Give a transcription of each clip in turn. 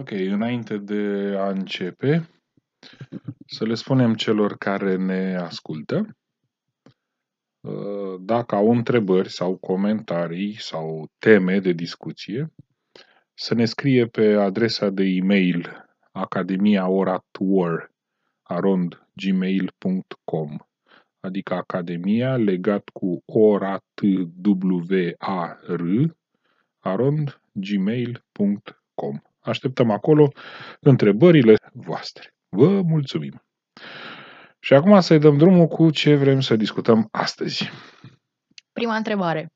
Ok, înainte de a începe, să le spunem celor care ne ascultă uh, dacă au întrebări sau comentarii sau teme de discuție, să ne scrie pe adresa de e-mail academiaoratwar.gmail.com adică academia legat cu orat w a r arond gmail.com Așteptăm acolo întrebările voastre. Vă mulțumim! Și acum să-i dăm drumul cu ce vrem să discutăm astăzi. Prima întrebare.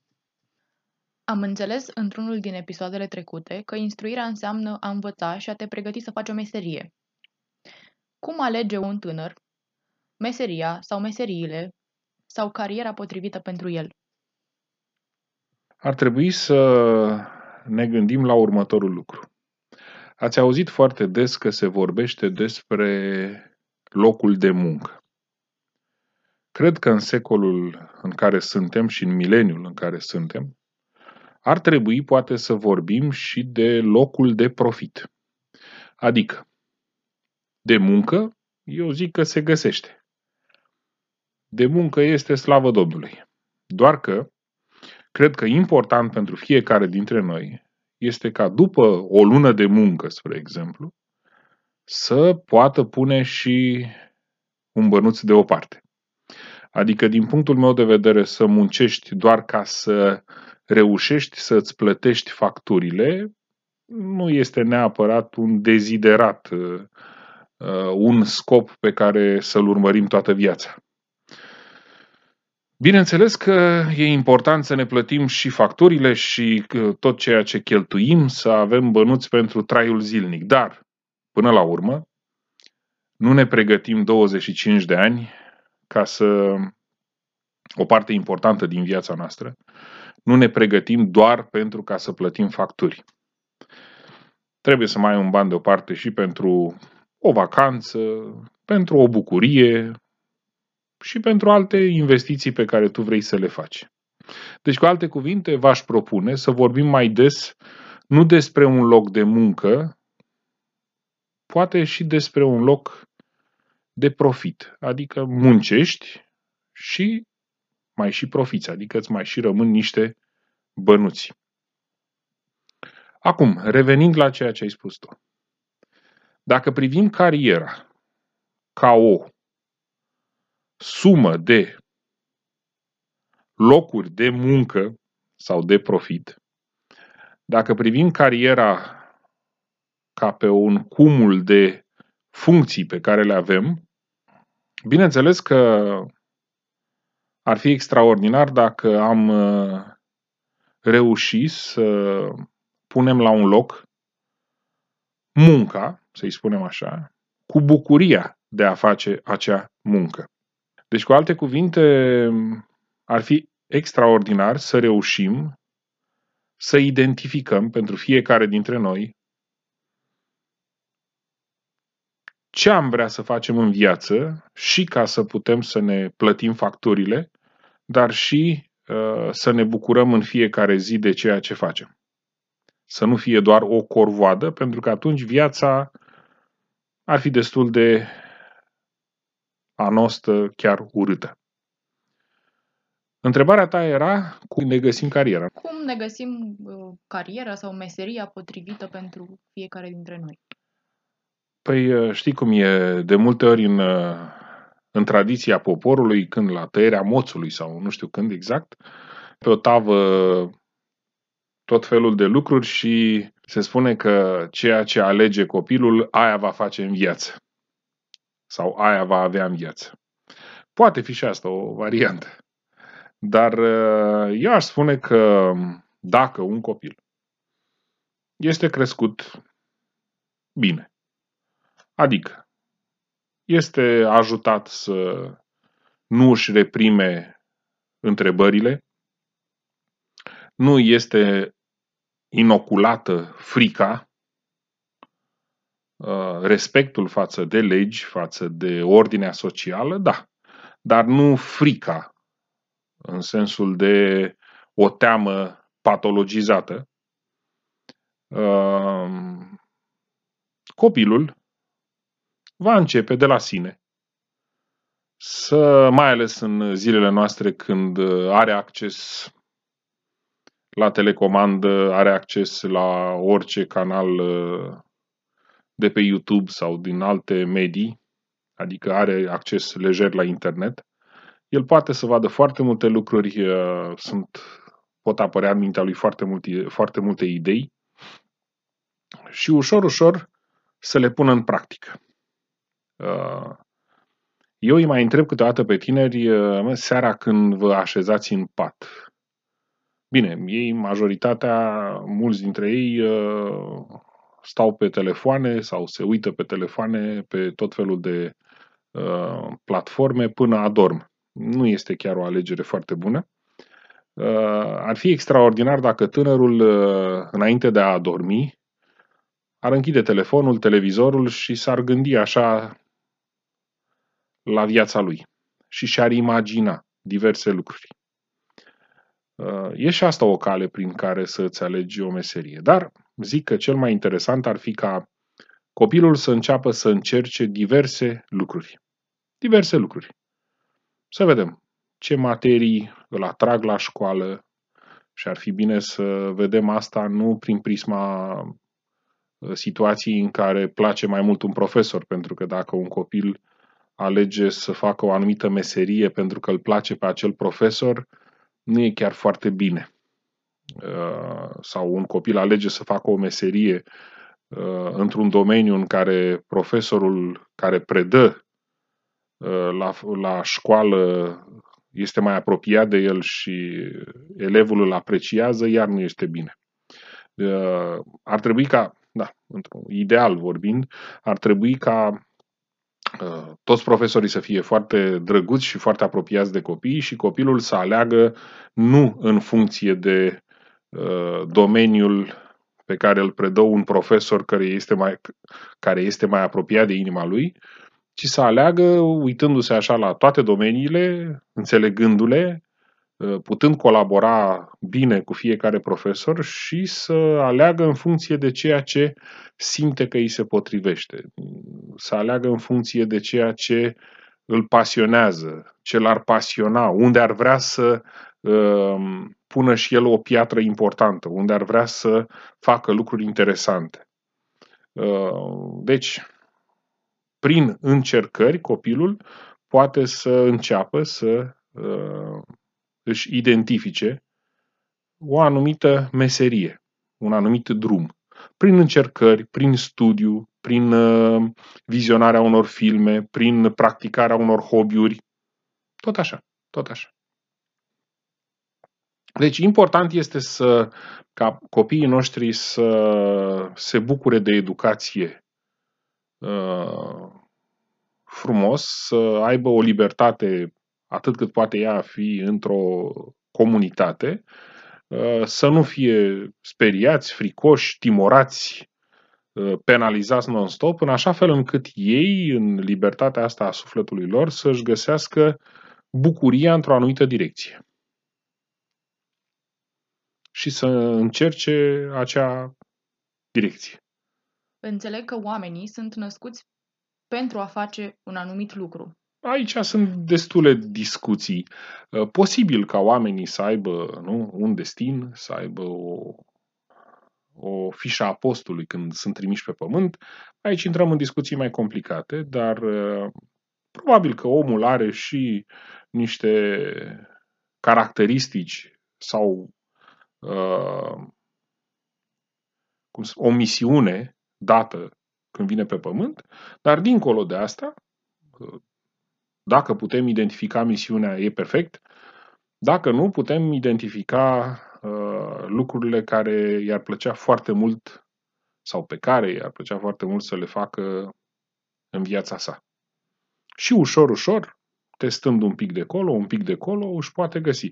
Am înțeles într-unul din episoadele trecute că instruirea înseamnă a învăța și a te pregăti să faci o meserie. Cum alege un tânăr meseria sau meseriile sau cariera potrivită pentru el? Ar trebui să ne gândim la următorul lucru. Ați auzit foarte des că se vorbește despre locul de muncă. Cred că în secolul în care suntem și în mileniul în care suntem, ar trebui poate să vorbim și de locul de profit. Adică, de muncă, eu zic că se găsește. De muncă este slavă Domnului. Doar că, cred că important pentru fiecare dintre noi este ca după o lună de muncă, spre exemplu, să poată pune și un bănuț deoparte. Adică, din punctul meu de vedere, să muncești doar ca să reușești să-ți plătești facturile, nu este neapărat un deziderat, uh, un scop pe care să-l urmărim toată viața. Bineînțeles că e important să ne plătim și facturile și tot ceea ce cheltuim, să avem bănuți pentru traiul zilnic. Dar, până la urmă, nu ne pregătim 25 de ani ca să o parte importantă din viața noastră, nu ne pregătim doar pentru ca să plătim facturi. Trebuie să mai ai un bani deoparte și pentru o vacanță, pentru o bucurie, și pentru alte investiții pe care tu vrei să le faci. Deci, cu alte cuvinte, v-aș propune să vorbim mai des nu despre un loc de muncă, poate și despre un loc de profit, adică muncești și mai și profiți, adică îți mai și rămân niște bănuți. Acum, revenind la ceea ce ai spus tu. Dacă privim cariera ca o sumă de locuri de muncă sau de profit, dacă privim cariera ca pe un cumul de funcții pe care le avem, bineînțeles că ar fi extraordinar dacă am uh, reușit să punem la un loc munca, să-i spunem așa, cu bucuria de a face acea muncă. Deci, cu alte cuvinte, ar fi extraordinar să reușim să identificăm pentru fiecare dintre noi ce am vrea să facem în viață și ca să putem să ne plătim facturile, dar și uh, să ne bucurăm în fiecare zi de ceea ce facem. Să nu fie doar o corvoadă, pentru că atunci viața ar fi destul de a noastră chiar urâtă. Întrebarea ta era cum ne găsim cariera. Cum ne găsim uh, cariera sau meseria potrivită pentru fiecare dintre noi? Păi uh, știi cum e, de multe ori în, uh, în tradiția poporului, când la tăierea moțului sau nu știu când exact, pe o tavă tot felul de lucruri și se spune că ceea ce alege copilul, aia va face în viață sau aia va avea în viață. Poate fi și asta o variantă. Dar uh, eu aș spune că dacă un copil este crescut bine, adică este ajutat să nu își reprime întrebările, nu este inoculată frica, Uh, respectul față de legi, față de ordinea socială, da, dar nu frica în sensul de o teamă patologizată. Uh, copilul va începe de la sine să, mai ales în zilele noastre când are acces la telecomandă, are acces la orice canal de pe YouTube sau din alte medii, adică are acces lejer la internet, el poate să vadă foarte multe lucruri, uh, sunt, pot apărea în mintea lui foarte multe, foarte multe idei și ușor, ușor să le pună în practică. Uh, eu îi mai întreb câteodată pe tineri, uh, seara când vă așezați în pat. Bine, ei, majoritatea, mulți dintre ei stau pe telefoane sau se uită pe telefoane, pe tot felul de uh, platforme până adorm. Nu este chiar o alegere foarte bună. Uh, ar fi extraordinar dacă tânărul, uh, înainte de a adormi, ar închide telefonul, televizorul și s-ar gândi așa la viața lui și și-ar imagina diverse lucruri. Uh, e și asta o cale prin care să-ți alegi o meserie. Dar zic că cel mai interesant ar fi ca copilul să înceapă să încerce diverse lucruri. Diverse lucruri. Să vedem ce materii îl atrag la școală și ar fi bine să vedem asta nu prin prisma uh, situației în care place mai mult un profesor, pentru că dacă un copil alege să facă o anumită meserie pentru că îl place pe acel profesor, nu e chiar foarte bine. Uh, sau un copil alege să facă o meserie uh, într-un domeniu în care profesorul care predă uh, la, la școală este mai apropiat de el și elevul îl apreciază, iar nu este bine. Ar trebui ca, da, într-un ideal vorbind, ar trebui ca toți profesorii să fie foarte drăguți și foarte apropiați de copii și copilul să aleagă nu în funcție de uh, domeniul pe care îl predă un profesor care este, mai, care este mai apropiat de inima lui, ci să aleagă uitându-se așa la toate domeniile, înțelegându-le, uh, putând colabora bine cu fiecare profesor și să aleagă în funcție de ceea ce simte că îi se potrivește. Să aleagă în funcție de ceea ce îl pasionează, ce l-ar pasiona, unde ar vrea să uh, pună și el o piatră importantă, unde ar vrea să facă lucruri interesante. Uh, deci, prin încercări, copilul poate să înceapă să uh, își identifice o anumită meserie, un anumit drum. Prin încercări, prin studiu, prin uh, vizionarea unor filme, prin practicarea unor hobby-uri. Tot așa, tot așa. Deci important este să ca copiii noștri să se bucure de educație uh, frumos, să aibă o libertate atât cât poate ea fi într-o comunitate, uh, să nu fie speriați, fricoși, timorați Uh, penalizați non-stop, în așa fel încât ei, în libertatea asta a sufletului lor, să-și găsească bucuria într-o anumită direcție. Și să încerce acea direcție. Înțeleg că oamenii sunt născuți pentru a face un anumit lucru. Aici sunt destule discuții. Uh, posibil ca oamenii să aibă nu, un destin, să aibă o o fișă a postului când sunt trimiși pe pământ, aici intrăm în discuții mai complicate, dar uh, probabil că omul are și niște caracteristici sau uh, cum, o misiune dată când vine pe pământ, dar dincolo de asta, uh, dacă putem identifica misiunea, e perfect. Dacă nu, putem identifica Uh, lucrurile care i-ar plăcea foarte mult sau pe care i-ar plăcea foarte mult să le facă în viața sa. Și ușor, ușor, testând un pic de colo, un pic de colo, își poate găsi.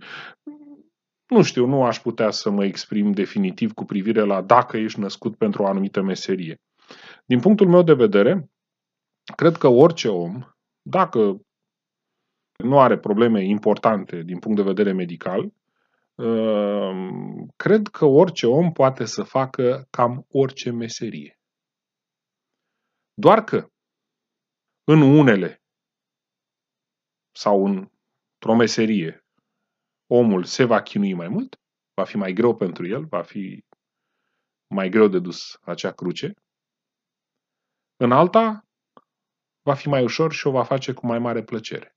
Nu știu, nu aș putea să mă exprim definitiv cu privire la dacă ești născut pentru o anumită meserie. Din punctul meu de vedere, cred că orice om, dacă nu are probleme importante din punct de vedere medical, Ehm, cred că orice om poate să facă cam orice meserie. Doar că în unele sau într-o meserie omul se va chinui mai mult, va fi mai greu pentru el, va fi mai greu de dus acea cruce. În alta va fi mai ușor și o va face cu mai mare plăcere.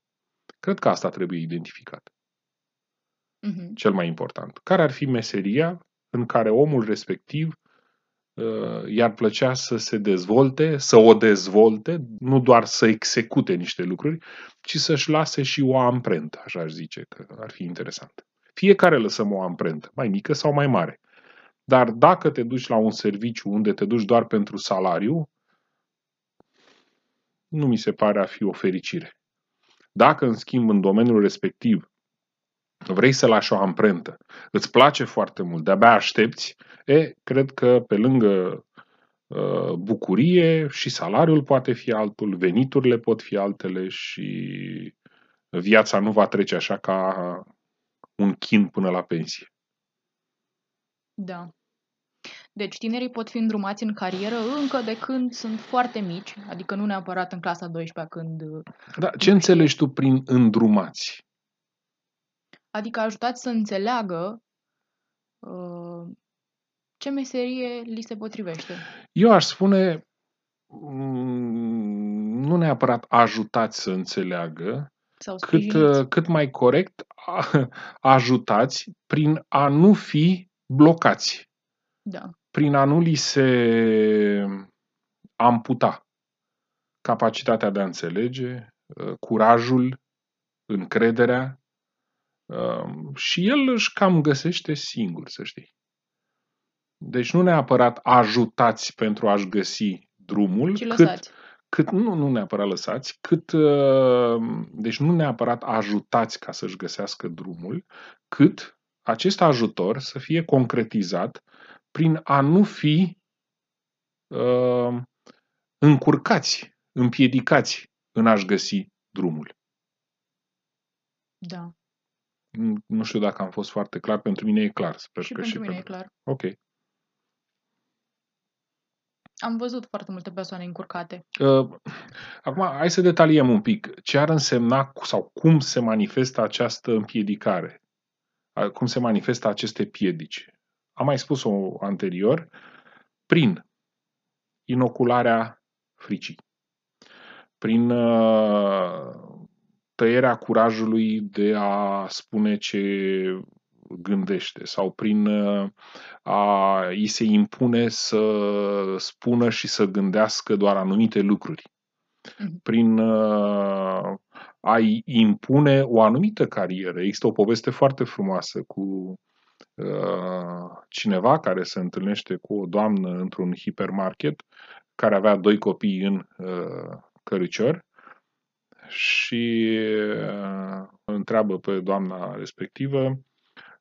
Cred că asta trebuie identificat. Mhm. Cel mai important. Care ar fi meseria în care omul respectiv uh, i-ar plăcea să se dezvolte, să o dezvolte, nu doar să execute niște lucruri, ci să-și lase și o amprentă, așa aș zice că ar fi interesant. Fiecare lăsăm o amprentă, mai mică sau mai mare. Dar dacă te duci la un serviciu unde te duci doar pentru salariu, nu mi se pare a fi o fericire. Dacă, în schimb, în domeniul respectiv vrei să lași o amprentă, îți place foarte mult, de-abia aștepți, e, cred că pe lângă uh, bucurie și salariul poate fi altul, veniturile pot fi altele și viața nu va trece așa ca un chin până la pensie. Da. Deci tinerii pot fi îndrumați în carieră încă de când sunt foarte mici, adică nu neapărat în clasa 12 când... Da, ce înțelegi tu prin îndrumați? Adică ajutați să înțeleagă uh, ce meserie li se potrivește. Eu aș spune mm, nu neapărat ajutați să înțeleagă, Sau cât, sprijiniți. uh, cât mai corect a- ajutați prin a nu fi blocați, Da. prin a nu li se amputa capacitatea de a înțelege, uh, curajul, încrederea um, și el își cam găsește singur, să știi. Deci nu neapărat ajutați pentru a-și găsi drumul, Și cât, lăsați. cât nu, nu neapărat lăsați, cât uh, deci nu neapărat ajutați ca să-și găsească drumul, cât acest ajutor să fie concretizat prin a nu fi uh, încurcați, împiedicați în a-și găsi drumul. Da. Nu- Nu știu dacă am fost foarte clar, pentru mine e clar. Sper Și că pentru și mine e pentru... clar. Ok. Am văzut foarte multe persoane încurcate. Uh, Acum, hai să detaliem un pic. Ce ar însemna sau cum se manifestă această împiedicare? A- Cum se manifestă aceste piedici? Am mai spus-o anterior, prin inocularea fricii, prin uh, tăierea curajului de a spune ce gândește sau prin uh, a îi se impune să spună și să gândească doar anumite lucruri Mhm. prin uh, a-i impune o anumită carieră. Există o poveste foarte frumoasă cu uh, cineva care se întâlnește cu o doamnă într-un hipermarket care avea doi copii în uh, căricior și uh, întreabă pe doamna respectivă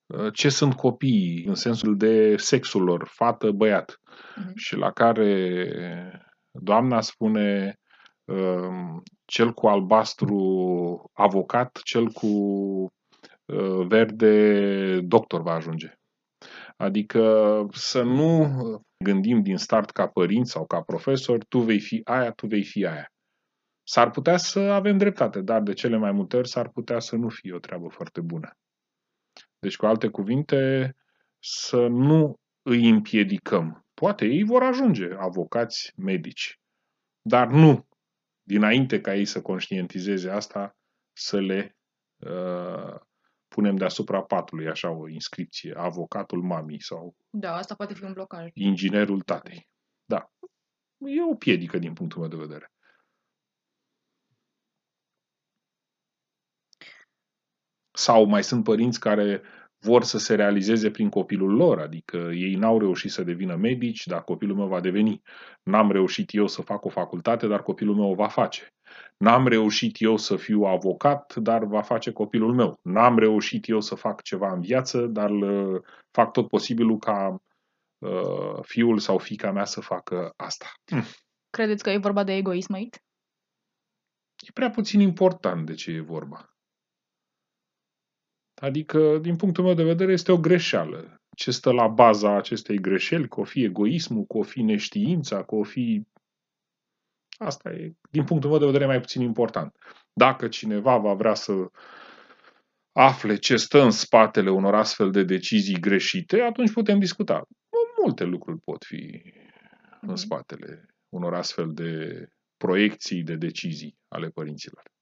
uh, ce sunt copiii în sensul de sexul lor, fată, băiat. Mhm. Și la care doamna spune um, cel cu albastru avocat, cel cu uh, verde doctor va ajunge. Adică să nu gândim din start ca părinți sau ca profesor, tu vei fi aia, tu vei fi aia. S-ar putea să avem dreptate, dar de cele mai multe ori s-ar putea să nu fie o treabă foarte bună. Deci, cu alte cuvinte, să nu îi împiedicăm. Poate ei vor ajunge avocați, medici, dar nu dinainte ca ei să conștientizeze asta, să le uh, punem deasupra patului, așa o inscripție, avocatul mamii sau Da, asta poate fi un blocaj. inginerul tatei. Da. E o piedică din punctul meu de vedere. Sau mai sunt părinți care vor să se realizeze prin copilul lor, adică ei n-au reușit să devină medici, dar copilul meu va deveni. N-am reușit eu să fac o facultate, dar copilul meu o va face. N-am reușit eu să fiu avocat, dar va face copilul meu. N-am reușit eu să fac ceva în viață, dar uh, fac tot posibilul ca uh, fiul sau fica mea să facă asta. Hm. Credeți că e vorba de egoism aici? E prea puțin important de ce e vorba. Adică, din punctul meu de vedere, este o greșeală. Ce stă la baza acestei greșeli, că o fi egoismul, că o fi neștiința, că o fi Asta e, din punctul meu de vedere, mai puțin important. Dacă cineva va vrea să afle ce stă în spatele unor astfel de decizii greșite, atunci putem discuta. Multe lucruri pot fi în spatele unor astfel de proiecții de decizii ale părinților.